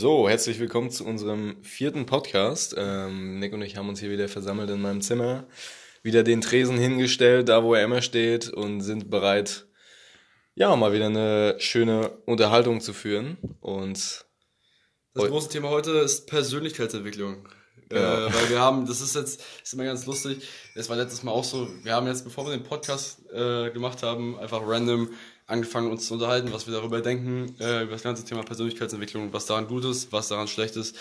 So, herzlich willkommen zu unserem vierten Podcast. Ähm, Nick und ich haben uns hier wieder versammelt in meinem Zimmer, wieder den Tresen hingestellt, da wo er immer steht und sind bereit, ja, mal wieder eine schöne Unterhaltung zu führen. Und das große Thema heute ist Persönlichkeitsentwicklung. Genau. Äh, weil wir haben, das ist jetzt, ist immer ganz lustig. Es war letztes Mal auch so, wir haben jetzt, bevor wir den Podcast äh, gemacht haben, einfach random angefangen uns zu unterhalten, was wir darüber denken, äh, über das ganze Thema Persönlichkeitsentwicklung, was daran gut ist, was daran schlecht ist,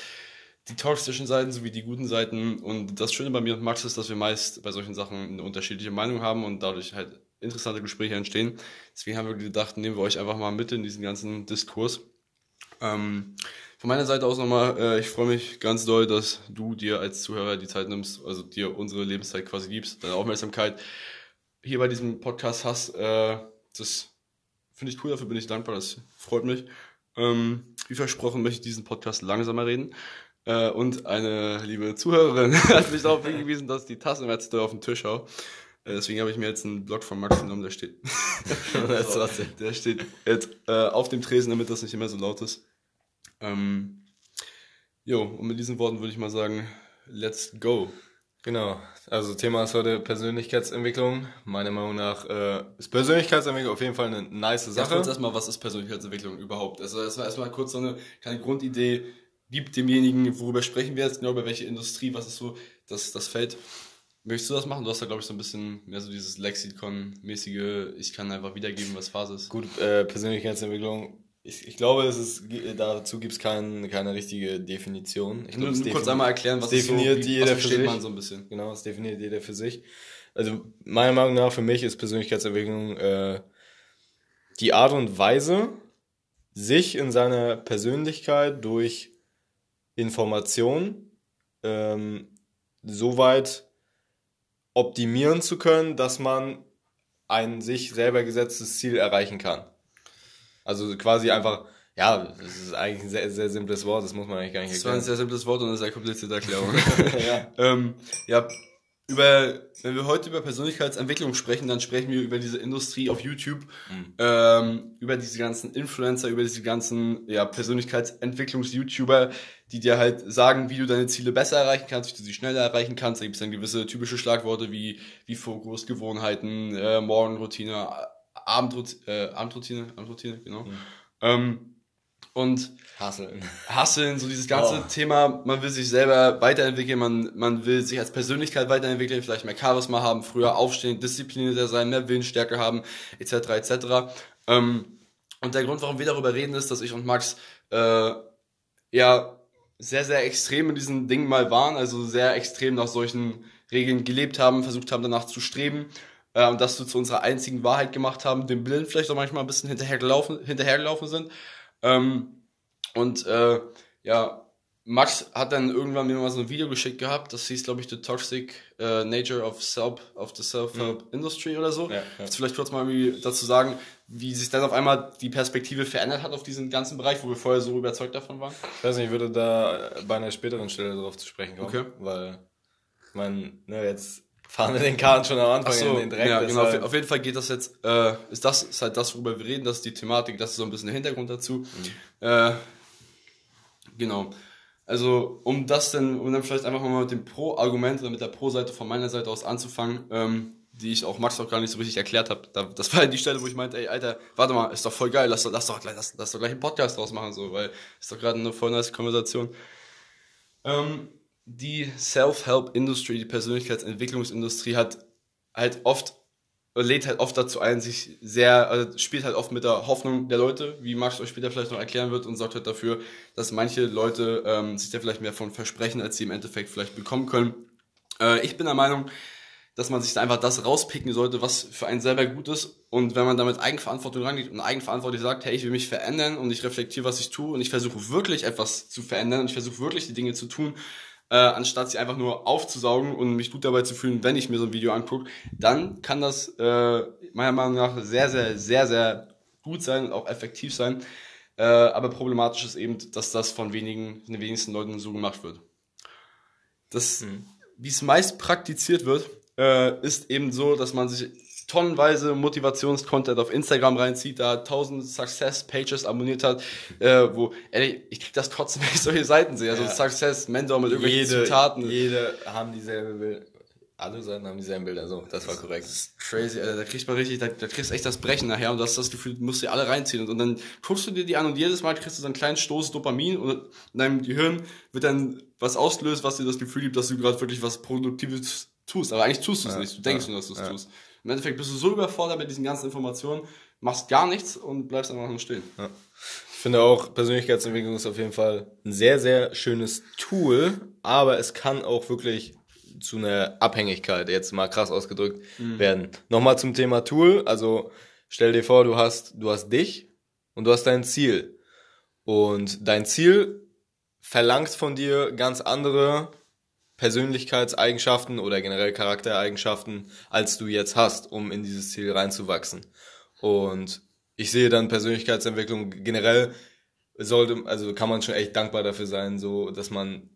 die toxischen Seiten sowie die guten Seiten. Und das Schöne bei mir und Max ist, dass wir meist bei solchen Sachen eine unterschiedliche Meinung haben und dadurch halt interessante Gespräche entstehen. Deswegen haben wir gedacht, nehmen wir euch einfach mal mit in diesen ganzen Diskurs. Ähm, von meiner Seite aus nochmal, äh, ich freue mich ganz doll, dass du dir als Zuhörer die Zeit nimmst, also dir unsere Lebenszeit quasi gibst, deine Aufmerksamkeit hier bei diesem Podcast hast. Äh, das finde ich cool, dafür bin ich dankbar, das freut mich. Ähm, wie versprochen möchte ich diesen Podcast langsamer reden. Äh, und eine liebe Zuhörerin hat mich darauf hingewiesen, dass die Tasse immer zu doll auf den Tisch hau. Äh, deswegen habe ich mir jetzt einen Blog von Max genommen, der steht, der steht jetzt, äh, auf dem Tresen, damit das nicht immer so laut ist. Ähm, jo, und mit diesen Worten würde ich mal sagen, let's go. Genau, also Thema ist heute Persönlichkeitsentwicklung. Meiner Meinung nach äh, ist Persönlichkeitsentwicklung auf jeden Fall eine nice Sache. Sag uns erstmal, was ist Persönlichkeitsentwicklung überhaupt? Also erstmal, erstmal kurz so eine kleine Grundidee, gibt demjenigen, worüber sprechen wir jetzt, genau über welche Industrie, was ist so das, das Feld. Möchtest du das machen? Du hast da, glaube ich, so ein bisschen mehr so dieses Lexikon-mäßige, ich kann einfach wiedergeben, was Phase ist. Gut, äh, Persönlichkeitsentwicklung ich, ich glaube, es ist, dazu gibt es kein, keine richtige Definition. Ich glaube, nur, nur kurz einmal erklären, was definiert so, jeder was für sich. man so ein bisschen. Genau, es definiert jeder für sich. Also meiner Meinung nach für mich ist Persönlichkeitsentwicklung äh, die Art und Weise, sich in seiner Persönlichkeit durch Information ähm, so weit optimieren zu können, dass man ein sich selber gesetztes Ziel erreichen kann. Also quasi einfach, ja, das ist eigentlich ein sehr, sehr simples Wort, das muss man eigentlich gar nicht erklären. Das war ein sehr simples Wort und eine sehr komplizierte Erklärung. ja. ähm, ja, über, wenn wir heute über Persönlichkeitsentwicklung sprechen, dann sprechen wir über diese Industrie auf YouTube, mhm. ähm, über diese ganzen Influencer, über diese ganzen ja, Persönlichkeitsentwicklungs-YouTuber, die dir halt sagen, wie du deine Ziele besser erreichen kannst, wie du sie schneller erreichen kannst. Da gibt es dann gewisse typische Schlagworte wie, wie Fokus, Gewohnheiten, äh, Morgenroutine, Abendrut äh, Abendroutine, Abendroutine, genau. Mhm. Ähm, und Hasseln. Hasseln, so dieses ganze oh. Thema, man will sich selber weiterentwickeln, man, man will sich als Persönlichkeit weiterentwickeln, vielleicht mehr Charisma haben, früher aufstehen, disziplinierter sein, mehr Willensstärke haben, etc. etc. Ähm, und der Grund, warum wir darüber reden, ist, dass ich und Max äh, ja sehr, sehr extrem in diesen Dingen mal waren, also sehr extrem nach solchen Regeln gelebt haben, versucht haben, danach zu streben äh, und das so zu unserer einzigen Wahrheit gemacht haben, dem Blind vielleicht auch manchmal ein bisschen hinterhergelaufen, hinterhergelaufen sind. Ähm, und äh, ja, Max hat dann irgendwann mir mal so ein Video geschickt gehabt, das hieß, glaube ich, The Toxic uh, Nature of Self, of the Self-Help mhm. Industry oder so. Ja, ja. Vielleicht kurz mal irgendwie dazu sagen, wie sich dann auf einmal die Perspektive verändert hat auf diesen ganzen Bereich, wo wir vorher so überzeugt davon waren? Ich weiß nicht, ich würde da bei einer späteren Stelle darauf zu sprechen kommen, okay. weil, meine, ne, jetzt fahren wir den Kahn schon am Anfang so, in den Dreck. Ja, genau. Auf, auf, jeden Fall geht das jetzt, äh, ist das ist halt das, worüber wir reden, das ist die Thematik, das ist so ein bisschen der Hintergrund dazu. Mhm. Äh, genau. Also, um das dann, um dann vielleicht einfach mal mit dem Pro-Argument oder mit der Pro-Seite von meiner Seite aus anzufangen, ähm, die ich auch Max auch gar nicht so richtig erklärt habe. Da, das war halt die Stelle, wo ich meinte, ey, Alter, warte mal, ist doch voll geil, lass, lass, doch, lass, lass doch gleich einen Podcast draus machen, so, weil ist doch gerade eine voll nice Konversation. Ähm, die Self-Help-Industry, die Persönlichkeitsentwicklungsindustrie hat halt oft lädt halt oft dazu ein, sich sehr, also spielt halt oft mit der Hoffnung der Leute, wie Max euch später vielleicht noch erklären wird, und sorgt halt dafür, dass manche Leute ähm, sich da vielleicht mehr von versprechen, als sie im Endeffekt vielleicht bekommen können. Äh, ich bin der Meinung, dass man sich da einfach das rauspicken sollte, was für einen selber gut ist. Und wenn man damit Eigenverantwortung rangeht und eigenverantwortlich sagt, hey, ich will mich verändern und ich reflektiere, was ich tue und ich versuche wirklich etwas zu verändern und ich versuche wirklich die Dinge zu tun, äh, anstatt sie einfach nur aufzusaugen und mich gut dabei zu fühlen, wenn ich mir so ein Video angucke, dann kann das äh, meiner Meinung nach sehr, sehr, sehr, sehr gut sein und auch effektiv sein. Äh, aber problematisch ist eben, dass das von wenigen, den wenigsten Leuten so gemacht wird. Das, mhm. wie es meist praktiziert wird, äh, ist eben so, dass man sich tonnenweise Motivationscontent auf Instagram reinzieht, da tausend Success-Pages abonniert hat, äh, wo, ehrlich, ich krieg das trotzdem, wenn ich solche Seiten sehe. Also ja. Success, Mentor mit irgendwelchen jede, Zitaten. Jede haben dieselbe Bild. Alle Seiten haben dieselben Bilder, so, das war korrekt. Das ist crazy, Alter. da kriegst man richtig, da, da kriegst du echt das Brechen nachher und du hast das Gefühl, du musst dir alle reinziehen und, und dann guckst du dir die an und jedes Mal kriegst du so einen kleinen Stoß Dopamin und in deinem Gehirn wird dann was auslöst, was dir das Gefühl gibt, dass du gerade wirklich was Produktives tust, aber eigentlich tust du es ja, nicht, du denkst ja, nur, dass du es ja. tust. Im Endeffekt bist du so überfordert mit diesen ganzen Informationen, machst gar nichts und bleibst einfach nur stehen. Ja. Ich finde auch, Persönlichkeitsentwicklung ist auf jeden Fall ein sehr, sehr schönes Tool, aber es kann auch wirklich zu einer Abhängigkeit, jetzt mal krass ausgedrückt, mhm. werden. Nochmal zum Thema Tool, also stell dir vor, du hast, du hast dich und du hast dein Ziel. Und dein Ziel verlangt von dir ganz andere Persönlichkeitseigenschaften oder generell Charaktereigenschaften, als du jetzt hast, um in dieses Ziel reinzuwachsen. Und ich sehe dann Persönlichkeitsentwicklung generell sollte, also kann man schon echt dankbar dafür sein, so, dass man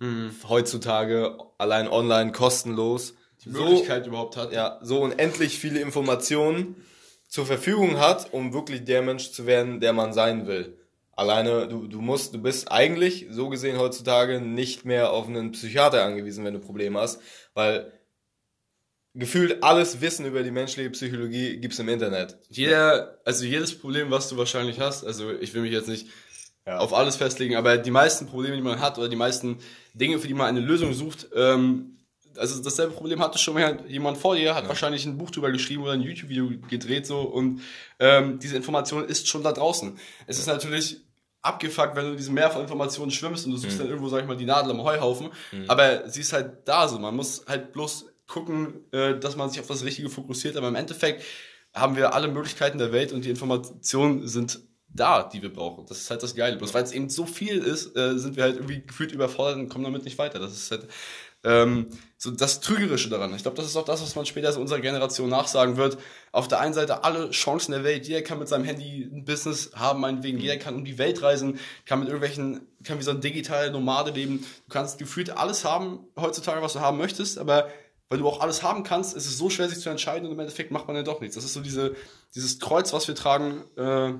mhm. heutzutage allein online kostenlos die Möglichkeit so, überhaupt hat. Ja, so unendlich viele Informationen zur Verfügung hat, um wirklich der Mensch zu werden, der man sein will. Alleine, du, du musst, du bist eigentlich, so gesehen heutzutage, nicht mehr auf einen Psychiater angewiesen, wenn du Probleme hast, weil gefühlt alles Wissen über die menschliche Psychologie gibt's im Internet. Jeder, also jedes Problem, was du wahrscheinlich hast, also ich will mich jetzt nicht ja. auf alles festlegen, aber die meisten Probleme, die man hat, oder die meisten Dinge, für die man eine Lösung sucht, ähm, also dasselbe Problem hatte schon mal jemand vor dir, hat ja. wahrscheinlich ein Buch drüber geschrieben oder ein YouTube-Video gedreht so und ähm, diese Information ist schon da draußen. Es ja. ist natürlich abgefuckt, wenn du in diesem Meer von Informationen schwimmst und du suchst mhm. dann irgendwo, sag ich mal, die Nadel am Heuhaufen, mhm. aber sie ist halt da so. Man muss halt bloß gucken, äh, dass man sich auf das Richtige fokussiert, aber im Endeffekt haben wir alle Möglichkeiten der Welt und die Informationen sind da, die wir brauchen. Das ist halt das Geile. Bloß weil es eben so viel ist, äh, sind wir halt irgendwie gefühlt überfordert und kommen damit nicht weiter. Das ist halt ähm, so das Trügerische daran. Ich glaube, das ist auch das, was man später unserer Generation nachsagen wird. Auf der einen Seite alle Chancen der Welt, jeder kann mit seinem Handy ein Business haben, meinetwegen, jeder kann um die Welt reisen, kann mit irgendwelchen, kann wie so ein digitaler Nomade leben. Du kannst gefühlt alles haben heutzutage, was du haben möchtest, aber weil du auch alles haben kannst, ist es so schwer, sich zu entscheiden und im Endeffekt macht man ja doch nichts. Das ist so diese, dieses Kreuz, was wir tragen, äh,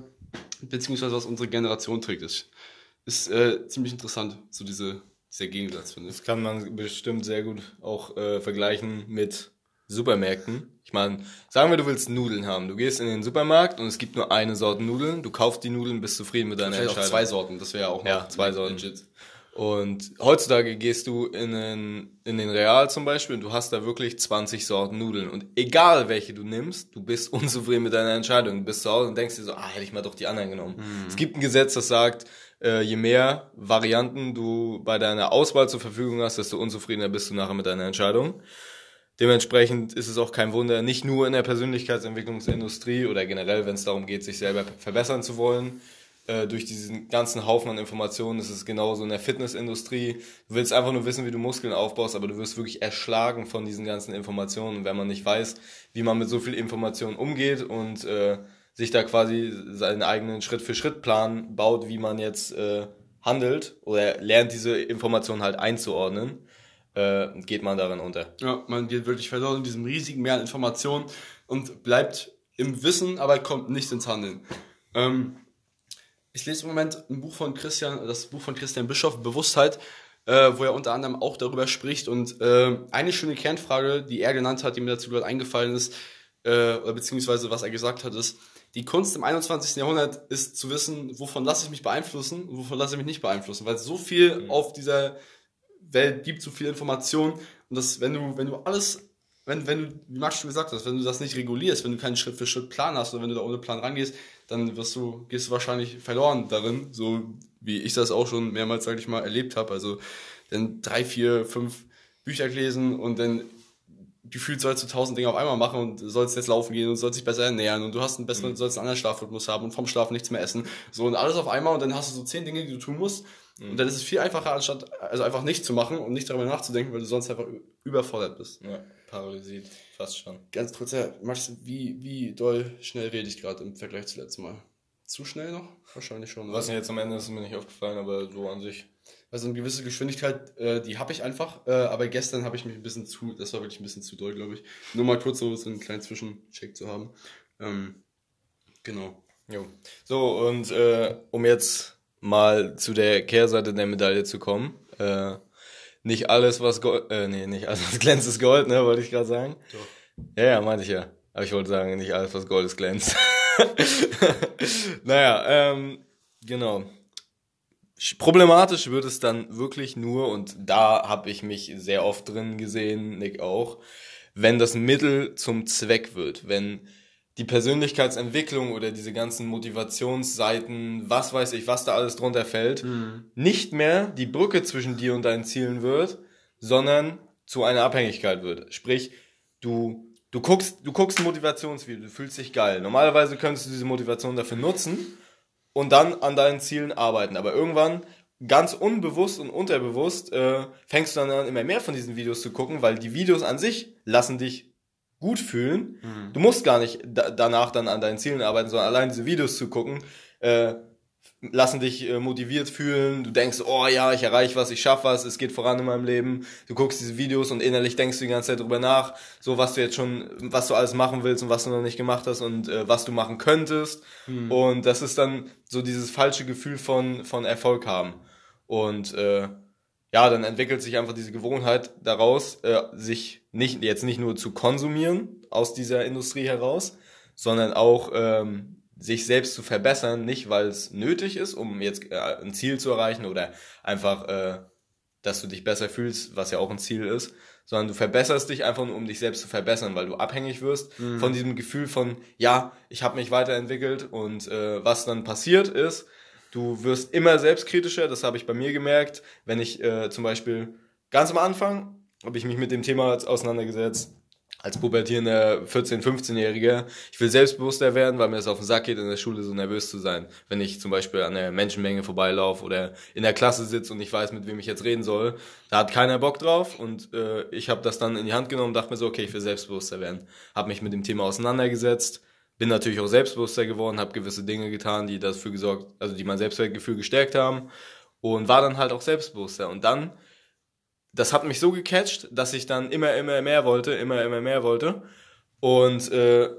beziehungsweise was unsere Generation trägt. Ist, ist äh, ziemlich interessant, so diese sehr Gegensatz, finde ich. Das kann man bestimmt sehr gut auch äh, vergleichen mit Supermärkten. Ich meine, sagen wir, du willst Nudeln haben. Du gehst in den Supermarkt und es gibt nur eine Sorte Nudeln. Du kaufst die Nudeln, bist zufrieden mit deiner Entscheidung. Auch zwei Sorten, das wäre ja auch Ja, zwei Sorten. Legit. Und heutzutage gehst du in den, in den Real zum Beispiel und du hast da wirklich 20 Sorten Nudeln. Und egal welche du nimmst, du bist unzufrieden mit deiner Entscheidung. Du bist zu Hause und denkst dir so, ah, hätte ich mal doch die anderen genommen. Mhm. Es gibt ein Gesetz, das sagt, äh, je mehr Varianten du bei deiner Auswahl zur Verfügung hast, desto unzufriedener bist du nachher mit deiner Entscheidung. Dementsprechend ist es auch kein Wunder, nicht nur in der Persönlichkeitsentwicklungsindustrie oder generell, wenn es darum geht, sich selber verbessern zu wollen, äh, durch diesen ganzen Haufen an Informationen ist es genauso in der Fitnessindustrie. Du willst einfach nur wissen, wie du Muskeln aufbaust, aber du wirst wirklich erschlagen von diesen ganzen Informationen. Wenn man nicht weiß, wie man mit so viel Informationen umgeht und äh, sich da quasi seinen eigenen Schritt-für-Schritt-Plan baut, wie man jetzt äh, handelt oder lernt diese Informationen halt einzuordnen, äh, geht man darin unter. Ja, man geht wirklich verloren in diesem riesigen Meer an Informationen und bleibt im Wissen, aber kommt nicht ins Handeln. Ähm, ich lese im Moment ein Buch von Christian, das Buch von Christian Bischoff, Bewusstheit, äh, wo er unter anderem auch darüber spricht. Und äh, eine schöne Kernfrage, die er genannt hat, die mir dazu gerade eingefallen ist, äh, oder beziehungsweise was er gesagt hat, ist, die Kunst im 21. Jahrhundert ist zu wissen, wovon lasse ich mich beeinflussen und wovon lasse ich mich nicht beeinflussen, weil es so viel mhm. auf dieser Welt gibt, so viel Information und das, wenn du, wenn du alles, wenn, wenn du, wie Max schon gesagt hast, wenn du das nicht regulierst, wenn du keinen Schritt für Schritt Plan hast oder wenn du da ohne Plan rangehst, dann wirst du, gehst du wahrscheinlich verloren darin, so wie ich das auch schon mehrmals, sag ich mal, erlebt habe. Also dann drei, vier, fünf Bücher lesen und dann gefühlt sollst du tausend Dinge auf einmal machen und sollst jetzt laufen gehen und sollst dich besser ernähren und du hast einen besseren, mhm. sollst einen anderen Schlafrhythmus haben und vom Schlafen nichts mehr essen. So und alles auf einmal und dann hast du so zehn Dinge, die du tun musst. Mhm. Und dann ist es viel einfacher, anstatt also einfach nicht zu machen und nicht darüber nachzudenken, weil du sonst einfach überfordert bist. Ja, paralysiert, fast schon. Ganz kurz, ja, Max, wie, wie doll schnell rede ich gerade im Vergleich zu letztem Mal? Zu schnell noch? Wahrscheinlich schon. Was mir jetzt am Ende ist mir nicht aufgefallen, aber so an sich. Also eine gewisse Geschwindigkeit, äh, die habe ich einfach, äh, aber gestern habe ich mich ein bisschen zu, das war wirklich ein bisschen zu doll, glaube ich. Nur mal kurz so, so einen kleinen Zwischencheck zu haben. Ähm, genau. Jo. So, und äh, um jetzt mal zu der Kehrseite der Medaille zu kommen. Äh, nicht alles, was Gold, äh, nee, nicht alles, was glänzt, ist Gold, ne, wollte ich gerade sagen. Doch. Ja, ja, meinte ich ja. Aber ich wollte sagen, nicht alles, was Gold ist, glänzt. naja, ähm, genau. Problematisch wird es dann wirklich nur, und da habe ich mich sehr oft drin gesehen, Nick auch, wenn das Mittel zum Zweck wird, wenn die Persönlichkeitsentwicklung oder diese ganzen Motivationsseiten, was weiß ich, was da alles drunter fällt, mhm. nicht mehr die Brücke zwischen dir und deinen Zielen wird, sondern zu einer Abhängigkeit wird. Sprich, du, du guckst, du guckst ein Motivationsvideo, du fühlst dich geil. Normalerweise könntest du diese Motivation dafür nutzen, und dann an deinen Zielen arbeiten. Aber irgendwann, ganz unbewusst und unterbewusst, äh, fängst du dann an, immer mehr von diesen Videos zu gucken, weil die Videos an sich lassen dich gut fühlen. Mhm. Du musst gar nicht da danach dann an deinen Zielen arbeiten, sondern allein diese Videos zu gucken, äh, lassen dich äh, motiviert fühlen. Du denkst, oh ja, ich erreiche was, ich schaffe was, es geht voran in meinem Leben. Du guckst diese Videos und innerlich denkst du die ganze Zeit drüber nach, so was du jetzt schon, was du alles machen willst und was du noch nicht gemacht hast und äh, was du machen könntest. Mhm. Und das ist dann so dieses falsche Gefühl von von Erfolg haben. Und äh, ja, dann entwickelt sich einfach diese Gewohnheit daraus, äh, sich nicht jetzt nicht nur zu konsumieren aus dieser Industrie heraus, sondern auch ähm, sich selbst zu verbessern, nicht weil es nötig ist, um jetzt äh, ein Ziel zu erreichen oder einfach, äh, dass du dich besser fühlst, was ja auch ein Ziel ist, sondern du verbesserst dich einfach nur, um dich selbst zu verbessern, weil du abhängig wirst mhm. von diesem Gefühl von, ja, ich habe mich weiterentwickelt und äh, was dann passiert ist, du wirst immer selbstkritischer, das habe ich bei mir gemerkt, wenn ich äh, zum Beispiel ganz am Anfang habe ich mich mit dem Thema auseinandergesetzt, als pubertierender 14-, 15-Jähriger, ich will selbstbewusster werden, weil mir das auf den Sack geht, in der Schule so nervös zu sein. Wenn ich zum Beispiel an der Menschenmenge vorbeilaufe oder in der Klasse sitze und ich weiß, mit wem ich jetzt reden soll, da hat keiner Bock drauf und äh, ich habe das dann in die Hand genommen dachte mir so, okay, ich will selbstbewusster werden. Habe mich mit dem Thema auseinandergesetzt, bin natürlich auch selbstbewusster geworden, habe gewisse Dinge getan, die dafür gesorgt, also die mein Selbstwertgefühl gestärkt haben und war dann halt auch selbstbewusster. Und dann das hat mich so gecatcht, dass ich dann immer, immer mehr wollte, immer, immer mehr wollte. Und äh,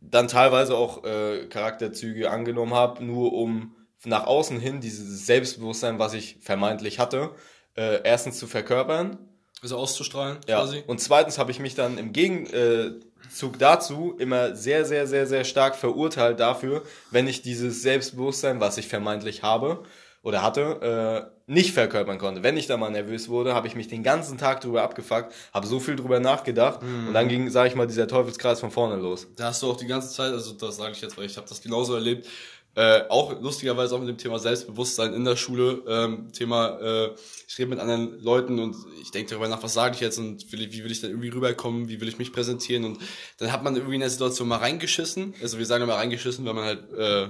dann teilweise auch äh, Charakterzüge angenommen habe, nur um nach außen hin dieses Selbstbewusstsein, was ich vermeintlich hatte, äh, erstens zu verkörpern. Also auszustrahlen ja. quasi. Und zweitens habe ich mich dann im Gegenzug dazu immer sehr, sehr, sehr, sehr stark verurteilt dafür, wenn ich dieses Selbstbewusstsein, was ich vermeintlich habe, oder hatte, äh, nicht verkörpern konnte. Wenn ich da mal nervös wurde, habe ich mich den ganzen Tag drüber abgefuckt, habe so viel drüber nachgedacht mhm. und dann ging, sage ich mal, dieser Teufelskreis von vorne los. Da hast du auch die ganze Zeit, also das sage ich jetzt, weil ich habe das genauso erlebt, äh, auch lustigerweise auch mit dem Thema Selbstbewusstsein in der Schule, ähm, Thema, äh, ich rede mit anderen Leuten und ich denke darüber nach, was sage ich jetzt und will, wie will ich dann irgendwie rüberkommen, wie will ich mich präsentieren und dann hat man irgendwie in der Situation mal reingeschissen, also wir sagen immer reingeschissen, weil man halt, äh,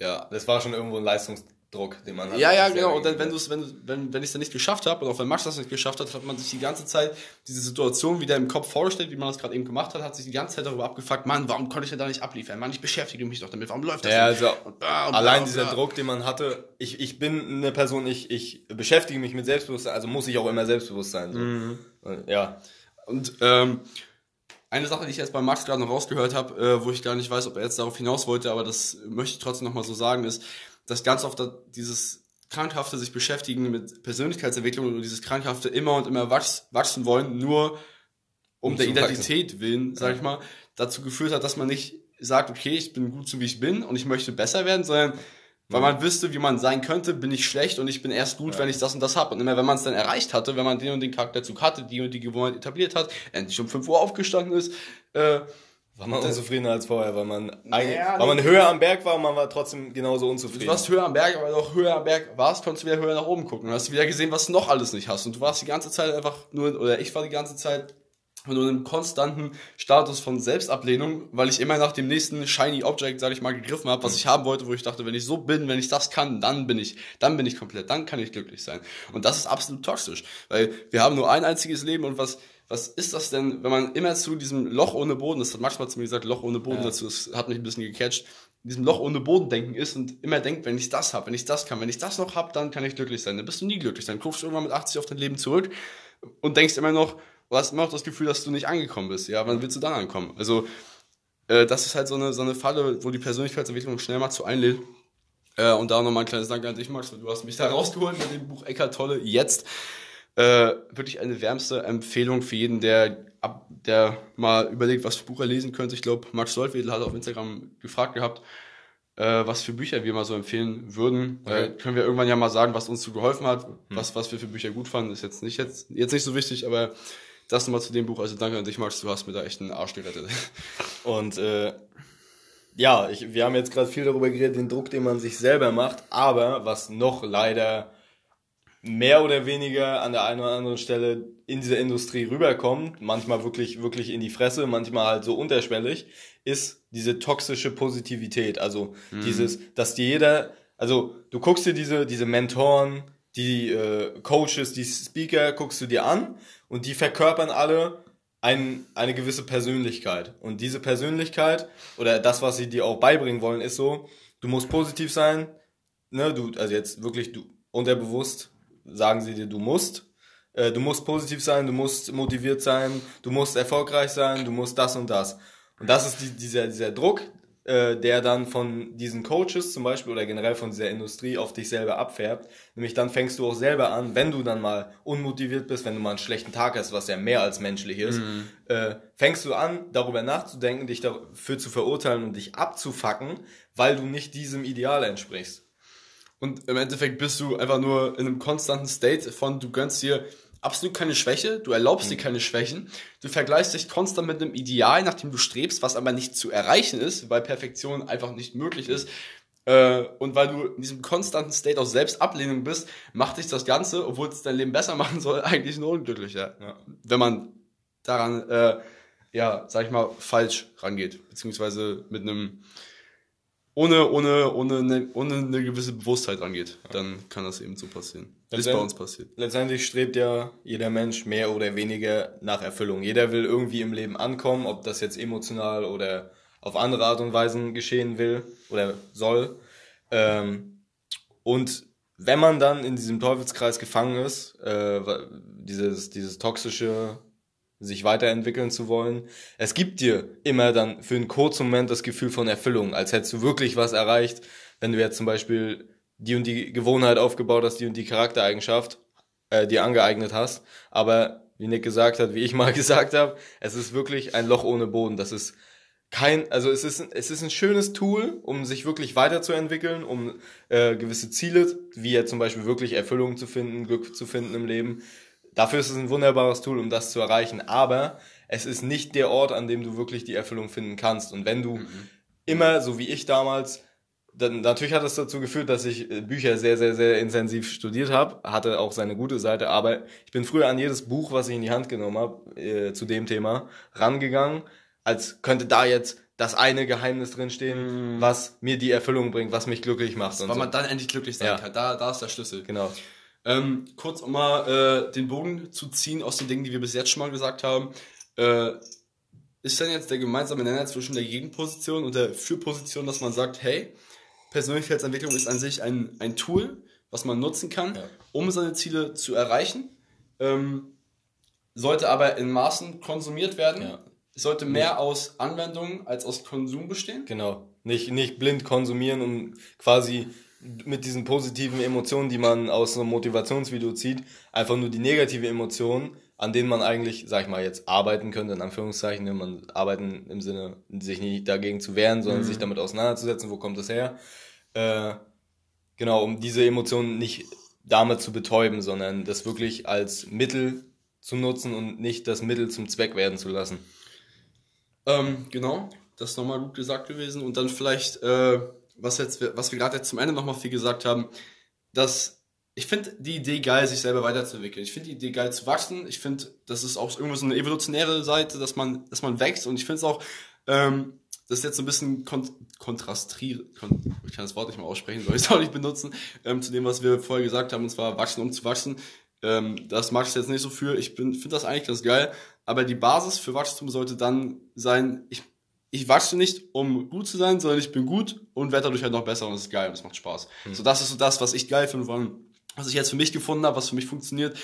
ja. Das war schon irgendwo ein Leistungs Druck, den man hat. Ja, ja, genau. Und dann, wenn du es, wenn, wenn, wenn ich es dann nicht geschafft habe, und auch wenn Max das nicht geschafft hat, hat man sich die ganze Zeit diese Situation wieder im Kopf vorgestellt, wie man das gerade eben gemacht hat, hat sich die ganze Zeit darüber abgefuckt, Mann, warum konnte ich denn da nicht abliefern? Mann, ich beschäftige mich doch damit, warum läuft das ja, nicht? Also, und, bla, und allein bla, dieser bla. Druck, den man hatte, ich, ich bin eine Person, ich, ich beschäftige mich mit Selbstbewusstsein, also muss ich auch immer selbstbewusst sein. So. Mhm. Ja. Und ähm, eine Sache, die ich jetzt bei Max gerade noch rausgehört habe, äh, wo ich gar nicht weiß, ob er jetzt darauf hinaus wollte, aber das möchte ich trotzdem nochmal so sagen, ist, dass ganz oft dieses krankhafte sich beschäftigen mit Persönlichkeitsentwicklung und dieses krankhafte immer und immer wachs, wachsen wollen, nur um, um der Identität wachsen. willen, sag ich mal, dazu geführt hat, dass man nicht sagt, okay, ich bin gut so wie ich bin und ich möchte besser werden, sondern weil man wüsste, wie man sein könnte, bin ich schlecht und ich bin erst gut, ja. wenn ich das und das habe. Und immer wenn man es dann erreicht hatte, wenn man den und den Charakterzug hatte, die und die Gewohnheit etabliert hat, endlich um 5 Uhr aufgestanden ist, äh, war man unzufriedener als vorher, weil man, naja, weil man höher am Berg war und man war trotzdem genauso unzufrieden. Du warst höher am Berg, aber noch höher am Berg warst, konntest du wieder höher nach oben gucken. Und hast wieder gesehen, was du noch alles nicht hast. Und du warst die ganze Zeit einfach nur, oder ich war die ganze Zeit nur in einem konstanten Status von Selbstablehnung, weil ich immer nach dem nächsten shiny Object, sag ich mal, gegriffen habe, was ich haben wollte, wo ich dachte, wenn ich so bin, wenn ich das kann, dann bin ich, dann bin ich komplett, dann kann ich glücklich sein. Und das ist absolut toxisch, weil wir haben nur ein einziges Leben und was was ist das denn, wenn man immer zu diesem Loch ohne Boden, das hat manchmal zu mir gesagt, Loch ohne Boden, ja. dazu, das hat mich ein bisschen gecatcht, diesem Loch ohne Boden denken ist und immer denkt, wenn ich das habe, wenn ich das kann, wenn ich das noch habe, dann kann ich glücklich sein. Dann bist du nie glücklich. Dann guckst du irgendwann mit 80 auf dein Leben zurück und denkst immer noch, du hast immer noch das Gefühl, dass du nicht angekommen bist. Ja, wann willst du dann ankommen? Also, äh, das ist halt so eine, so eine Falle, wo die Persönlichkeitsentwicklung schnell mal zu einlädt. Äh, und da nochmal ein kleines Dank an dich, Max, du hast mich da rausgeholt mit dem Buch Eckart Tolle. Jetzt äh, wirklich eine wärmste Empfehlung für jeden, der, ab, der mal überlegt, was für Buch er lesen könnte. Ich glaube, Max Leutwedel hat auf Instagram gefragt gehabt, äh, was für Bücher wir mal so empfehlen würden. Okay. Äh, können wir irgendwann ja mal sagen, was uns so geholfen hat, hm. was, was wir für Bücher gut fanden. Ist jetzt nicht, jetzt, jetzt nicht so wichtig, aber das nochmal zu dem Buch. Also danke an dich, Max, du hast mir da echt einen Arsch gerettet. Und äh, ja, ich, wir haben jetzt gerade viel darüber geredet, den Druck, den man sich selber macht, aber was noch leider mehr oder weniger an der einen oder anderen Stelle in dieser Industrie rüberkommt, manchmal wirklich, wirklich in die Fresse, manchmal halt so unterschwellig, ist diese toxische Positivität. Also mhm. dieses, dass dir jeder, also du guckst dir diese, diese Mentoren, die äh, Coaches, die Speaker, guckst du dir an und die verkörpern alle ein, eine gewisse Persönlichkeit. Und diese Persönlichkeit oder das, was sie dir auch beibringen wollen, ist so, du musst positiv sein, ne, du, also jetzt wirklich du unterbewusst sagen sie dir, du musst. Äh, du musst positiv sein, du musst motiviert sein, du musst erfolgreich sein, du musst das und das. Und das ist die, dieser, dieser Druck, äh, der dann von diesen Coaches zum Beispiel oder generell von dieser Industrie auf dich selber abfärbt. Nämlich dann fängst du auch selber an, wenn du dann mal unmotiviert bist, wenn du mal einen schlechten Tag hast, was ja mehr als menschlich ist, mhm. äh, fängst du an, darüber nachzudenken, dich dafür zu verurteilen und dich abzufacken, weil du nicht diesem Ideal entsprichst. Und im Endeffekt bist du einfach nur in einem konstanten State von, du gönnst dir absolut keine Schwäche, du erlaubst mhm. dir keine Schwächen, du vergleichst dich konstant mit einem Ideal, nach dem du strebst, was aber nicht zu erreichen ist, weil Perfektion einfach nicht möglich ist. Äh, und weil du in diesem konstanten State aus Selbstablehnung bist, macht dich das Ganze, obwohl es dein Leben besser machen soll, eigentlich nur unglücklicher. Ja. Wenn man daran, äh, ja, sag ich mal, falsch rangeht, beziehungsweise mit einem ohne, ohne, ohne, eine, ohne eine gewisse Bewusstheit angeht, dann kann das eben so passieren. Ist bei uns passiert. Letztendlich strebt ja jeder Mensch mehr oder weniger nach Erfüllung. Jeder will irgendwie im Leben ankommen, ob das jetzt emotional oder auf andere Art und Weise geschehen will oder soll. Ähm, und wenn man dann in diesem Teufelskreis gefangen ist, äh, dieses, dieses toxische sich weiterentwickeln zu wollen. Es gibt dir immer dann für einen kurzen Moment das Gefühl von Erfüllung, als hättest du wirklich was erreicht, wenn du jetzt zum Beispiel die und die Gewohnheit aufgebaut hast, die und die Charaktereigenschaft äh, dir angeeignet hast. Aber wie Nick gesagt hat, wie ich mal gesagt habe, es ist wirklich ein Loch ohne Boden. Das ist kein, also es ist, es ist ein schönes Tool, um sich wirklich weiterzuentwickeln, um äh, gewisse Ziele, wie ja zum Beispiel wirklich Erfüllung zu finden, Glück zu finden im Leben, Dafür ist es ein wunderbares Tool, um das zu erreichen. Aber es ist nicht der Ort, an dem du wirklich die Erfüllung finden kannst. Und wenn du mhm. immer, so wie ich damals, dann natürlich hat es dazu geführt, dass ich äh, Bücher sehr, sehr, sehr intensiv studiert habe, hatte auch seine gute Seite, aber ich bin früher an jedes Buch, was ich in die Hand genommen habe, äh, zu dem Thema, rangegangen, als könnte da jetzt das eine Geheimnis drinstehen, mm. was mir die Erfüllung bringt, was mich glücklich macht. Weil so. man dann endlich glücklich sein ja. kann. Da, da ist der Schlüssel. Genau. Ähm, kurz um mal äh, den Bogen zu ziehen aus den Dingen, die wir bis jetzt schon mal gesagt haben. Äh, ist denn jetzt der gemeinsame Nenner zwischen der Gegenposition und der Fürposition, dass man sagt, hey, Persönlichkeitsentwicklung ist an sich ein, ein Tool, was man nutzen kann, ja. um seine Ziele zu erreichen, ähm, sollte aber in Maßen konsumiert werden. Ja. Sollte mehr aus Anwendung als aus Konsum bestehen. Genau. Nicht, nicht blind konsumieren, um quasi mit diesen positiven Emotionen, die man aus einem Motivationsvideo zieht, einfach nur die negative Emotion, an denen man eigentlich, sag ich mal, jetzt arbeiten könnte, in Anführungszeichen, ne, man arbeiten im Sinne, sich nicht dagegen zu wehren, sondern mhm. sich damit auseinanderzusetzen, wo kommt das her. Äh, genau, um diese Emotionen nicht damit zu betäuben, sondern das wirklich als Mittel zu nutzen und nicht das Mittel zum Zweck werden zu lassen. Ähm, genau, das ist nochmal gut gesagt gewesen. Und dann vielleicht äh, was, jetzt, was wir gerade jetzt zum Ende nochmal viel gesagt haben, dass ich finde die Idee geil, sich selber weiterzuentwickeln. Ich finde die Idee geil zu wachsen. Ich finde, das ist auch irgendwo so eine evolutionäre Seite, dass man, dass man wächst. Und ich finde es auch, ähm, das ist jetzt so ein bisschen kont kontrastiert, kon ich kann das Wort nicht mal aussprechen, soll ich es auch nicht benutzen, ähm, zu dem, was wir vorher gesagt haben, und zwar wachsen, um zu wachsen. Ähm, das mag ich jetzt nicht so für. Ich finde das eigentlich ganz geil. aber die Basis für Wachstum sollte dann sein, ich, ich wachse nicht, um gut zu sein, sondern ich bin gut und werde dadurch halt noch besser und das ist geil und das macht Spaß. Mhm. So, das ist so das, was ich geil finde, was ich jetzt für mich gefunden habe, was für mich funktioniert.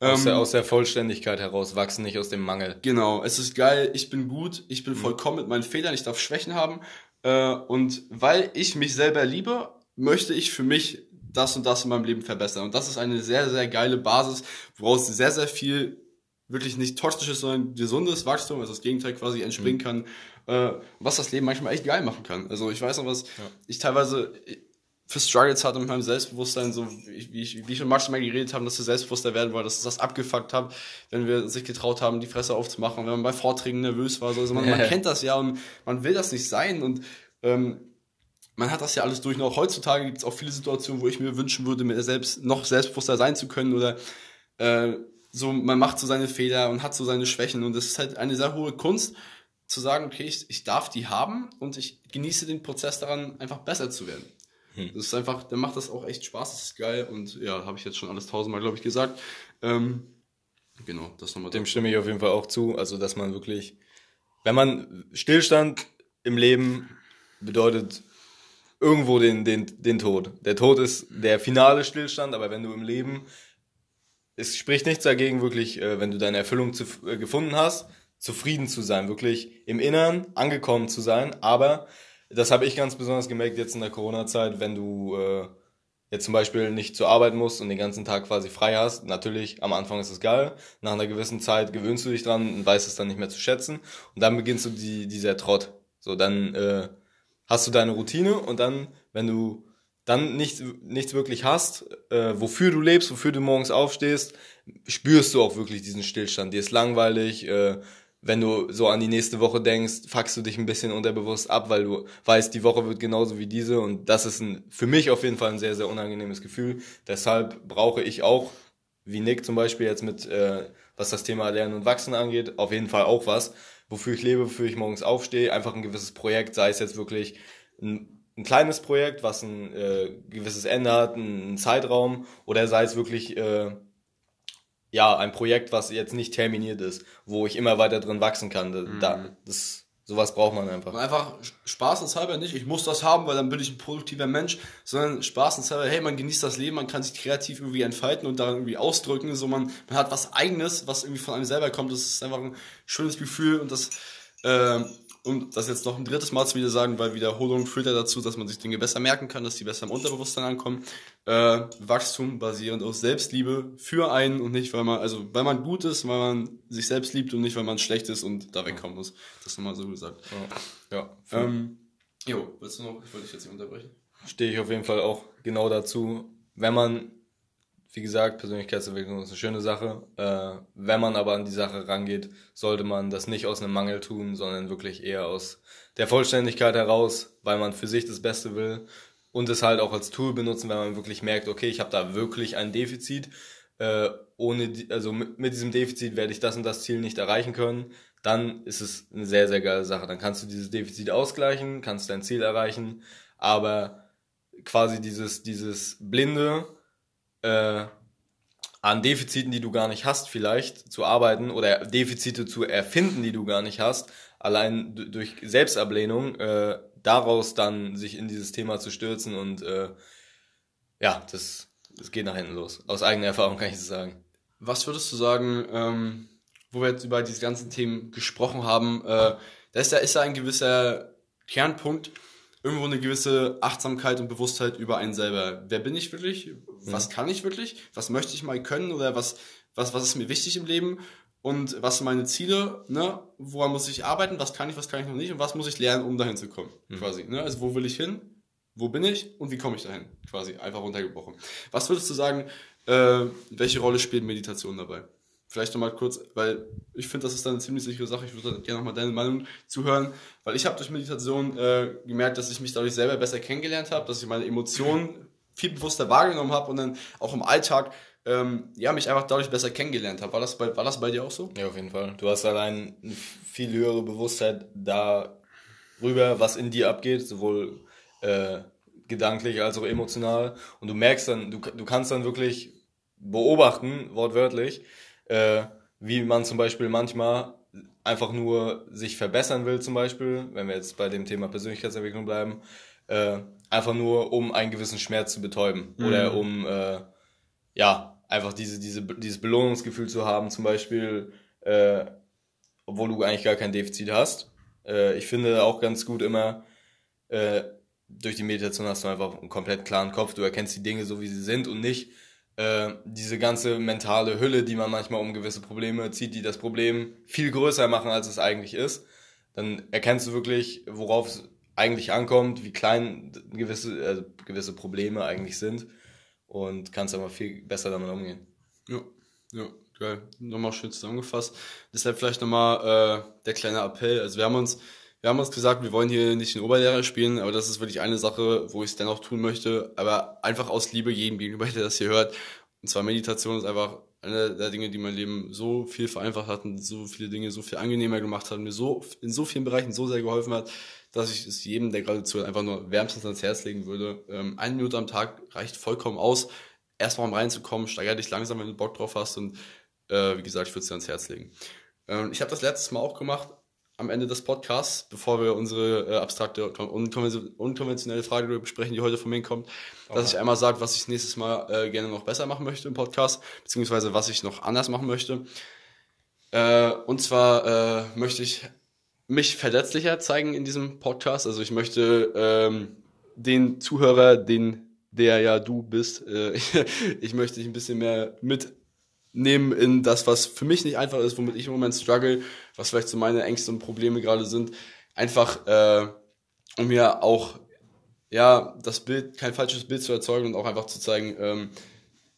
Aus, ähm, der, aus der Vollständigkeit heraus wachsen, nicht aus dem Mangel. Genau, es ist geil, ich bin gut, ich bin mhm. vollkommen mit meinen Fehlern, ich darf Schwächen haben. Äh, und weil ich mich selber liebe, möchte ich für mich das und das in meinem Leben verbessern. Und das ist eine sehr, sehr geile Basis, woraus sehr, sehr viel wirklich nicht toxisches, sondern gesundes Wachstum, also das Gegenteil quasi entspringen mhm. kann, äh, was das Leben manchmal echt geil machen kann. Also ich weiß noch, was ja. ich teilweise für Struggles hatte mit meinem Selbstbewusstsein, so wie ich, wie ich und Max mal geredet haben, dass wir selbstbewusster werden wollen, dass es das abgefuckt hat, wenn wir sich getraut haben, die Fresse aufzumachen, wenn man bei Vorträgen nervös war. So. Also man, man kennt das ja und man will das nicht sein und ähm, man hat das ja alles durch. Und auch heutzutage gibt es auch viele Situationen, wo ich mir wünschen würde, mir selbst noch selbstbewusster sein zu können oder äh, so, man macht so seine Fehler und hat so seine Schwächen und das ist halt eine sehr hohe Kunst, zu sagen, okay, ich, ich darf die haben und ich genieße den Prozess daran, einfach besser zu werden. Hm. Das ist einfach, dann macht das auch echt Spaß, das ist geil und ja, habe ich jetzt schon alles tausendmal, glaube ich, gesagt. Ähm, genau, das nochmal. Dem stimme ich auf jeden Fall auch zu, also dass man wirklich, wenn man Stillstand im Leben bedeutet irgendwo den, den, den Tod. Der Tod ist der finale Stillstand, aber wenn du im Leben, es spricht nichts dagegen, wirklich, äh, wenn du deine Erfüllung zu, äh, gefunden hast, zufrieden zu sein, wirklich im Innern angekommen zu sein. Aber das habe ich ganz besonders gemerkt jetzt in der Corona-Zeit, wenn du äh, jetzt zum Beispiel nicht zur Arbeit musst und den ganzen Tag quasi frei hast. Natürlich, am Anfang ist es geil. Nach einer gewissen Zeit gewöhnst du dich dran und weißt es dann nicht mehr zu schätzen. Und dann beginnst du die, dieser Trott. So, dann äh, hast du deine Routine und dann, wenn du dann nicht, nichts wirklich hast, äh, wofür du lebst, wofür du morgens aufstehst, spürst du auch wirklich diesen Stillstand. Dir ist langweilig, äh, wenn du so an die nächste Woche denkst, fuckst du dich ein bisschen unterbewusst ab, weil du weißt, die Woche wird genauso wie diese und das ist ein, für mich auf jeden Fall ein sehr, sehr unangenehmes Gefühl. Deshalb brauche ich auch, wie Nick zum Beispiel jetzt mit, äh, was das Thema Lernen und Wachsen angeht, auf jeden Fall auch was, wofür ich lebe, wofür ich morgens aufstehe, einfach ein gewisses Projekt, sei es jetzt wirklich ein, ein kleines Projekt, was ein äh, gewisses Ende hat, einen Zeitraum, oder sei es wirklich äh, ja ein Projekt, was jetzt nicht terminiert ist, wo ich immer weiter drin wachsen kann. Da, mhm. das Sowas braucht man einfach. Einfach spaßenshalber nicht, ich muss das haben, weil dann bin ich ein produktiver Mensch, sondern spaßenshalber, hey, man genießt das Leben, man kann sich kreativ irgendwie entfalten und daran irgendwie ausdrücken, so man, man hat was eigenes, was irgendwie von einem selber kommt, das ist einfach ein schönes Gefühl und das äh, um das jetzt noch ein drittes Mal zu wieder sagen, weil Wiederholung führt ja dazu, dass man sich Dinge besser merken kann, dass die besser im Unterbewusstsein ankommen. Äh, Wachstum basierend auf Selbstliebe für einen und nicht, weil man, also weil man gut ist, weil man sich selbst liebt und nicht, weil man schlecht ist und da wegkommen muss. Das nochmal so gesagt. Ja. ja ähm, jo, willst du noch, ich wollte dich jetzt nicht unterbrechen. Stehe ich auf jeden Fall auch genau dazu. Wenn man wie gesagt, Persönlichkeitsentwicklung ist eine schöne Sache. Äh, wenn man aber an die Sache rangeht, sollte man das nicht aus einem Mangel tun, sondern wirklich eher aus der Vollständigkeit heraus, weil man für sich das Beste will und es halt auch als Tool benutzen, wenn man wirklich merkt, okay, ich habe da wirklich ein Defizit. Äh, ohne, die, also mit, mit diesem Defizit werde ich das und das Ziel nicht erreichen können. Dann ist es eine sehr, sehr geile Sache. Dann kannst du dieses Defizit ausgleichen, kannst dein Ziel erreichen, aber quasi dieses, dieses blinde, äh, an Defiziten, die du gar nicht hast, vielleicht zu arbeiten oder Defizite zu erfinden, die du gar nicht hast, allein durch Selbstablehnung, äh, daraus dann sich in dieses Thema zu stürzen und äh, ja, das, das geht nach hinten los. Aus eigener Erfahrung kann ich das sagen. Was würdest du sagen, ähm, wo wir jetzt über diese ganzen Themen gesprochen haben, äh, da ist ja, ist ja ein gewisser Kernpunkt, irgendwo eine gewisse Achtsamkeit und Bewusstheit über einen selber. Wer bin ich wirklich? Was mhm. kann ich wirklich? Was möchte ich mal können? Oder was, was, was ist mir wichtig im Leben? Und was sind meine Ziele? Ne? Woran muss ich arbeiten? Was kann ich, was kann ich noch nicht? Und was muss ich lernen, um dahin zu kommen? Mhm. Quasi. Ne? Also wo will ich hin? Wo bin ich? Und wie komme ich dahin? Quasi einfach runtergebrochen. Was würdest du sagen, äh, welche Rolle spielt Meditation dabei? Vielleicht nochmal kurz, weil ich finde, das ist dann eine ziemlich sichere Sache. Ich würde gerne nochmal deine Meinung zuhören, weil ich habe durch Meditation äh, gemerkt, dass ich mich dadurch selber besser kennengelernt habe, dass ich meine Emotionen viel bewusster wahrgenommen habe und dann auch im Alltag ähm, ja, mich einfach dadurch besser kennengelernt habe. War das, bei, war das bei dir auch so? Ja, auf jeden Fall. Du hast allein eine viel höhere Bewusstheit darüber, was in dir abgeht, sowohl äh, gedanklich als auch emotional. Und du merkst dann, du, du kannst dann wirklich beobachten, wortwörtlich, äh, wie man zum Beispiel manchmal einfach nur sich verbessern will, zum Beispiel, wenn wir jetzt bei dem Thema Persönlichkeitsentwicklung bleiben, äh, einfach nur um einen gewissen Schmerz zu betäuben mhm. oder um äh, ja einfach diese, diese, dieses Belohnungsgefühl zu haben, zum Beispiel, äh, obwohl du eigentlich gar kein Defizit hast. Äh, ich finde auch ganz gut immer, äh, durch die Meditation hast du einfach einen komplett klaren Kopf, du erkennst die Dinge so, wie sie sind und nicht äh, diese ganze mentale Hülle, die man manchmal um gewisse Probleme zieht, die das Problem viel größer machen, als es eigentlich ist. Dann erkennst du wirklich, worauf es eigentlich ankommt, wie klein gewisse, also gewisse Probleme eigentlich sind und kannst aber viel besser damit umgehen. Ja, ja, geil. Nochmal schön zusammengefasst. Deshalb vielleicht nochmal äh, der kleine Appell. Also wir haben uns wir haben uns gesagt, wir wollen hier nicht den Oberlehrer spielen, aber das ist wirklich eine Sache, wo ich es dennoch tun möchte, aber einfach aus Liebe jedem gegenüber, der das hier hört. Und zwar Meditation ist einfach eine der Dinge, die mein Leben so viel vereinfacht hat und so viele Dinge so viel angenehmer gemacht hat und mir so in so vielen Bereichen so sehr geholfen hat, dass ich es jedem, der gerade zuhört, einfach nur wärmstens ans Herz legen würde. Ähm, eine Minute am Tag reicht vollkommen aus, erstmal um reinzukommen, steiger dich langsam, wenn du Bock drauf hast und äh, wie gesagt, ich würde es dir ans Herz legen. Ähm, ich habe das letztes Mal auch gemacht, am Ende des Podcasts, bevor wir unsere äh, abstrakte, unkonventionelle Frage besprechen, die heute von mir kommt, okay. dass ich einmal sage, was ich nächstes Mal äh, gerne noch besser machen möchte im Podcast, beziehungsweise was ich noch anders machen möchte. Äh, und zwar äh, möchte ich mich verletzlicher zeigen in diesem Podcast. Also ich möchte ähm, den Zuhörer, den der ja du bist, äh, ich möchte dich ein bisschen mehr mit nehmen in das, was für mich nicht einfach ist, womit ich im Moment struggle, was vielleicht so meine Ängste und Probleme gerade sind. Einfach, äh, um mir auch, ja, das Bild, kein falsches Bild zu erzeugen und auch einfach zu zeigen, ähm,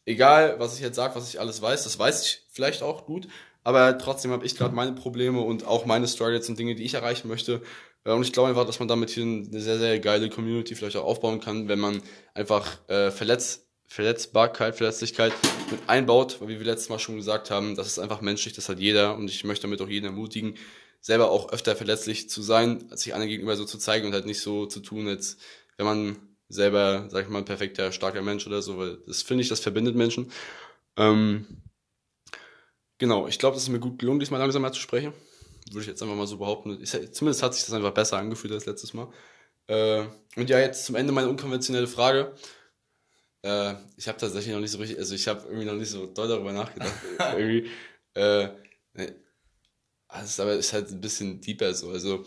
egal, was ich jetzt sage, was ich alles weiß, das weiß ich vielleicht auch gut, aber trotzdem habe ich gerade meine Probleme und auch meine Struggles und Dinge, die ich erreichen möchte. Äh, und ich glaube einfach, dass man damit hier eine sehr, sehr geile Community vielleicht auch aufbauen kann, wenn man einfach äh, verletzt Verletzbarkeit, Verletzlichkeit mit einbaut, weil wie wir letztes Mal schon gesagt haben, das ist einfach menschlich, das hat jeder und ich möchte damit auch jeden ermutigen, selber auch öfter verletzlich zu sein, sich anderen gegenüber so zu zeigen und halt nicht so zu tun, als wenn man selber, sag ich mal, ein perfekter, starker Mensch oder so, weil das finde ich, das verbindet Menschen. Ähm, genau, ich glaube, das ist mir gut gelungen, diesmal langsamer zu sprechen. Würde ich jetzt einfach mal so behaupten. Ich, zumindest hat sich das einfach besser angefühlt als letztes Mal. Äh, und ja, jetzt zum Ende meine unkonventionelle Frage. Äh, ich habe tatsächlich noch nicht so richtig, also ich habe irgendwie noch nicht so doll darüber nachgedacht. irgendwie, äh, ne, ist aber ist halt ein bisschen deeper so. Also,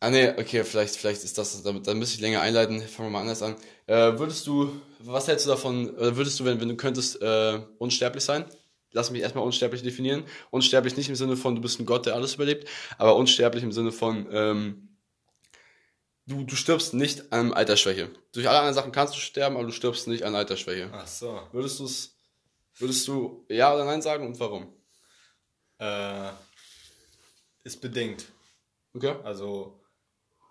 ah ne, okay, vielleicht, vielleicht ist das, damit, dann müsste ich länger einleiten. Fangen wir mal anders an. Äh, würdest du, was hältst du davon, oder würdest du, wenn, wenn du könntest, äh, unsterblich sein? Lass mich erstmal unsterblich definieren. Unsterblich nicht im Sinne von, du bist ein Gott, der alles überlebt, aber unsterblich im Sinne von, ähm, du, du stirbst nicht an Altersschwäche. Durch alle anderen Sachen kannst du sterben, aber du stirbst nicht an Altersschwäche. Ach so. Würdest du es, würdest du ja oder nein sagen und warum? Äh, ist bedingt. Okay. Also,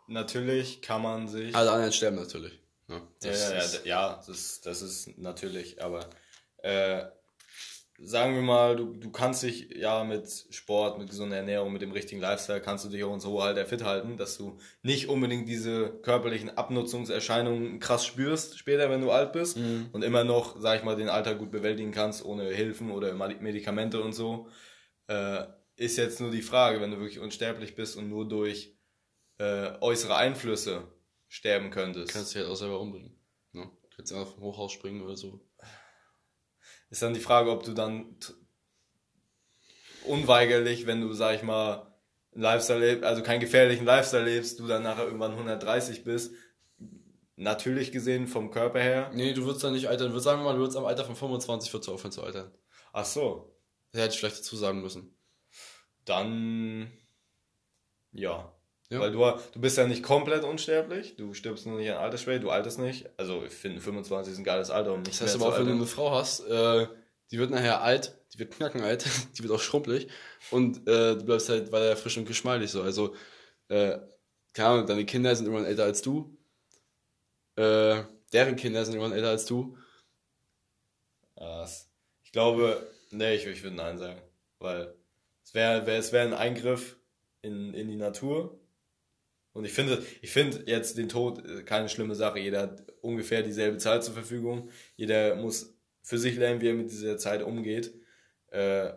natürlich kann man sich. Alle anderen sterben natürlich. Ja, ja, ja, ja, ja, das, das ist natürlich, aber äh, sagen wir mal, du, du kannst dich ja mit Sport, mit gesunder Ernährung, mit dem richtigen Lifestyle, kannst du dich auch ins hohe Alter fit halten, dass du nicht unbedingt diese körperlichen Abnutzungserscheinungen krass spürst später, wenn du alt bist mhm. und immer noch, sag ich mal, den Alltag gut bewältigen kannst, ohne Hilfen oder Medikamente und so. Äh, ist jetzt nur die Frage, wenn du wirklich unsterblich bist und nur durch äh, äußere Einflüsse sterben könntest. Kannst du dich halt auch selber umbringen. Ne? Du kannst einfach vom Hochhaus springen oder so. Ist dann die Frage, ob du dann unweigerlich, wenn du, sag ich mal, Lifestyle lebst, also keinen gefährlichen Lifestyle lebst, du dann nachher irgendwann 130 bist, natürlich gesehen vom Körper her. Nee, du würdest dann nicht altern. Würd, sagen wir mal, du würdest am Alter von 25 würdest du aufhören zu altern. Ach so. Das hätte ich vielleicht dazu sagen müssen. Dann, ja. Ja. Weil du, du bist ja nicht komplett unsterblich, du stirbst nur nicht an Altersschwäche, du alterst nicht. Also ich finde 25 ist ein geiles Alter, um nicht Das heißt aber auch, wenn du eine Frau hast, äh, die wird nachher alt, die wird knackenalt, die wird auch schrumpelig und äh, du bleibst halt weiter frisch und geschmeidig so. Also, äh, keine Ahnung, deine Kinder sind irgendwann älter als du. Äh, deren Kinder sind irgendwann älter als du. Was? Ich glaube, nee, ich, ich würde Nein sagen. Weil es wäre wär, es wär ein Eingriff in, in die Natur und ich finde, ich finde jetzt den Tod äh, keine schlimme Sache. Jeder hat ungefähr dieselbe Zeit zur Verfügung. Jeder muss für sich lernen, wie er mit dieser Zeit umgeht. Äh,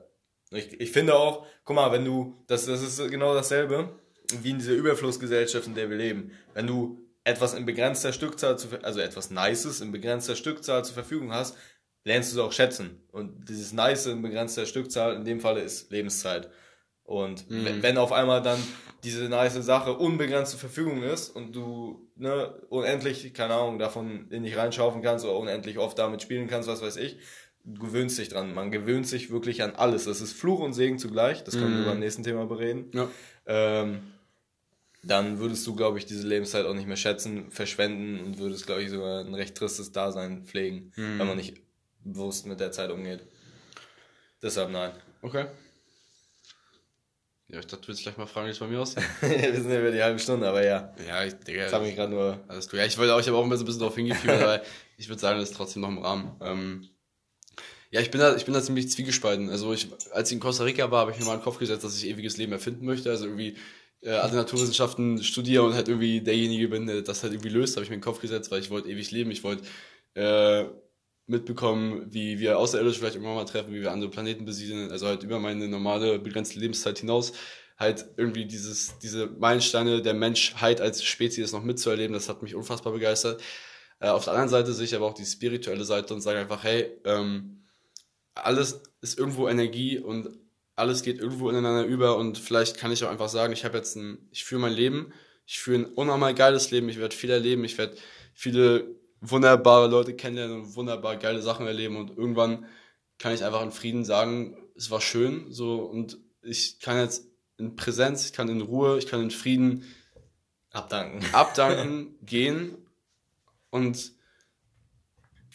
Ich, ich finde auch, guck mal, wenn du, das, das ist genau dasselbe, wie in dieser Überflussgesellschaft, in der wir leben. Wenn du etwas in begrenzter Stückzahl, zu, also etwas Nices in begrenzter Stückzahl zur Verfügung hast, lernst du es auch schätzen. Und dieses Nice in begrenzter Stückzahl in dem Falle ist Lebenszeit. Und mhm. wenn auf einmal dann diese nice Sache unbegrenzt zur Verfügung ist und du ne, unendlich, keine Ahnung, davon in dich reinschaufen kannst oder unendlich oft damit spielen kannst, was weiß ich, du gewöhnst dich dran. Man gewöhnt sich wirklich an alles. Das ist Fluch und Segen zugleich. Das können mhm. wir beim nächsten Thema bereden. Ja. Ähm, dann würdest du, glaube ich, diese Lebenszeit auch nicht mehr schätzen, verschwenden und würdest, glaube ich, sogar ein recht tristes Dasein pflegen, mhm. wenn man nicht bewusst mit der Zeit umgeht. Deshalb nein. Okay. Ja, ich dachte, du willst gleich mal fragen, wie es bei mir aussieht. wir sind ja über die halbe Stunde, aber ja. Ja, ich, Digga. Das habe ich gerade nur. Alles gut. Ja, ich wollte auch, ich habe auch ein bisschen, ein bisschen darauf hingeführt, aber ich würde sagen, das ist trotzdem noch im Rahmen. Ähm, ja, ich bin da, ich bin da ziemlich zwiegespalten. Also ich, als ich in Costa Rica war, habe ich mir mal in den Kopf gesetzt, dass ich ewiges Leben erfinden möchte. Also irgendwie äh, alle Naturwissenschaften studiere und halt irgendwie derjenige bin, der das halt irgendwie löst, habe ich mir in den Kopf gesetzt, weil ich wollte ewig leben. Ich wollte äh, mitbekommen, wie wir Außerirdische vielleicht irgendwann mal treffen, wie wir andere Planeten besiedeln, also halt über meine normale begrenzte Lebenszeit hinaus halt irgendwie dieses, diese Meilensteine der Menschheit als Spezies noch mitzuerleben, das hat mich unfassbar begeistert. Äh, auf der anderen Seite sehe ich aber auch die spirituelle Seite und sage einfach, hey, ähm, alles ist irgendwo Energie und alles geht irgendwo ineinander über und vielleicht kann ich auch einfach sagen, ich habe jetzt ein, ich führe mein Leben, ich führe ein unnormal geiles Leben, ich werde viel erleben, ich werde viele wunderbare Leute kennenlernen und wunderbar geile Sachen erleben und irgendwann kann ich einfach in Frieden sagen, es war schön, so und ich kann jetzt in Präsenz, ich kann in Ruhe, ich kann in Frieden abdanken, abdanken, gehen und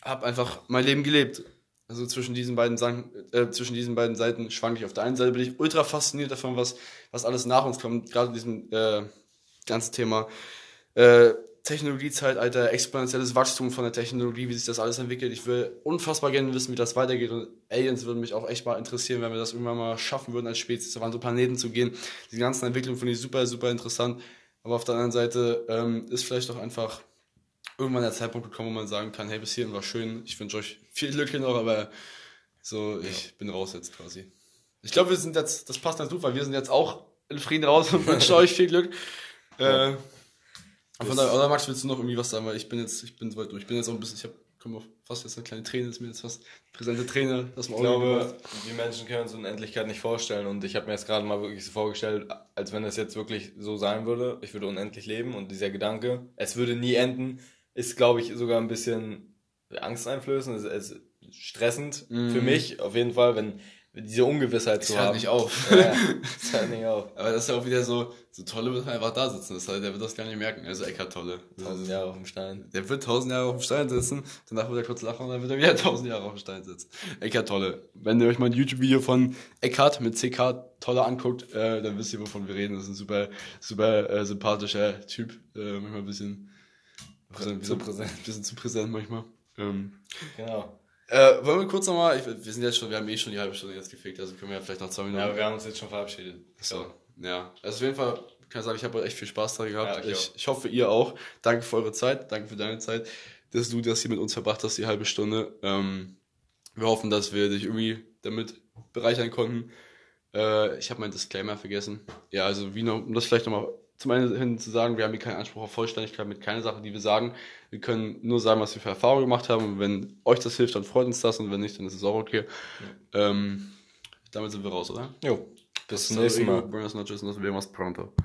habe einfach mein Leben gelebt. Also zwischen diesen beiden Sachen, äh, zwischen diesen beiden Seiten schwanke ich. Auf der einen Seite bin ich ultra fasziniert davon, was, was alles nach uns kommt, gerade diesem äh, ganzen Thema äh, Technologiezeitalter, exponentielles Wachstum von der Technologie, wie sich das alles entwickelt. Ich will unfassbar gerne wissen, wie das weitergeht. Und Aliens würden mich auch echt mal interessieren, wenn wir das irgendwann mal schaffen würden, als Spezies auf andere Planeten zu gehen. Die ganzen Entwicklungen finde ich super, super interessant. Aber auf der anderen Seite ähm, ist vielleicht auch einfach irgendwann der Zeitpunkt gekommen, wo man sagen kann, hey, bis hierhin war schön, ich wünsche euch viel Glück hier noch, aber so, ich ja. bin raus jetzt quasi. Ich glaube, wir sind jetzt, das passt ganz gut, weil wir sind jetzt auch in Frieden raus und wünsche euch viel Glück. Ja. Von daher, oder Max, willst du noch irgendwie was sagen, weil ich bin jetzt, ich bin so weit durch, ich bin jetzt auch ein bisschen, ich habe komme fast jetzt eine kleine Träne, ist mir jetzt fast präsente Träne, dass man Ich glaube, die Menschen können uns Unendlichkeit nicht vorstellen. Und ich habe mir jetzt gerade mal wirklich so vorgestellt, als wenn das jetzt wirklich so sein würde, ich würde unendlich leben. Und dieser Gedanke, es würde nie enden, ist, glaube ich, sogar ein bisschen angsteinflößend, es ist stressend mm. für mich auf jeden Fall, wenn diese Ungewissheit zu haben. nicht auf. Ja, das hört nicht auf. Aber das ist ja auch wieder so, so Tolle wird einfach da sitzen. Das heißt, der wird das gar nicht merken. Also Eckart Tolle. Tausend Jahre auf dem Stein. Der wird tausend Jahre auf dem Stein sitzen, danach wird er kurz lachen und dann wird er wieder tausend Jahre auf dem Stein sitzen. Eckart Tolle. Wenn ihr euch mal ein YouTube-Video von Eckart mit CK Tolle anguckt, äh, dann wisst ihr, wovon wir reden. Das ist ein super, super äh, sympathischer Typ. Äh, manchmal ein bisschen, bisschen, zu präsent. bisschen zu präsent manchmal. Ähm, genau. Äh, wollen wir kurz nochmal, wir sind jetzt schon, wir haben eh schon die halbe Stunde jetzt gefickt, also können wir ja vielleicht noch zwei Minuten. Ja, wir haben uns jetzt schon verabschiedet. So, ja. Also auf jeden Fall kann ich sagen, ich habe echt viel Spaß daran gehabt. Ja, ich, ich hoffe, ihr auch. Danke für eure Zeit, danke für deine Zeit, dass du das hier mit uns verbracht hast, die halbe Stunde. Ähm, wir hoffen, dass wir dich irgendwie damit bereichern konnten. Äh, ich habe meinen Disclaimer vergessen. Ja, also wie noch, um das vielleicht nochmal zum einen hin zu sagen, wir haben hier keinen Anspruch auf Vollständigkeit mit keiner Sache, die wir sagen. Wir können nur sagen, was wir für Erfahrungen gemacht haben. Und wenn euch das hilft, dann freut uns das. Und wenn nicht, dann ist es auch okay. Ja. Ähm, damit sind wir raus, oder? Jo. Bis zum nächsten Mal. Buenas noches, nos vemos pronto.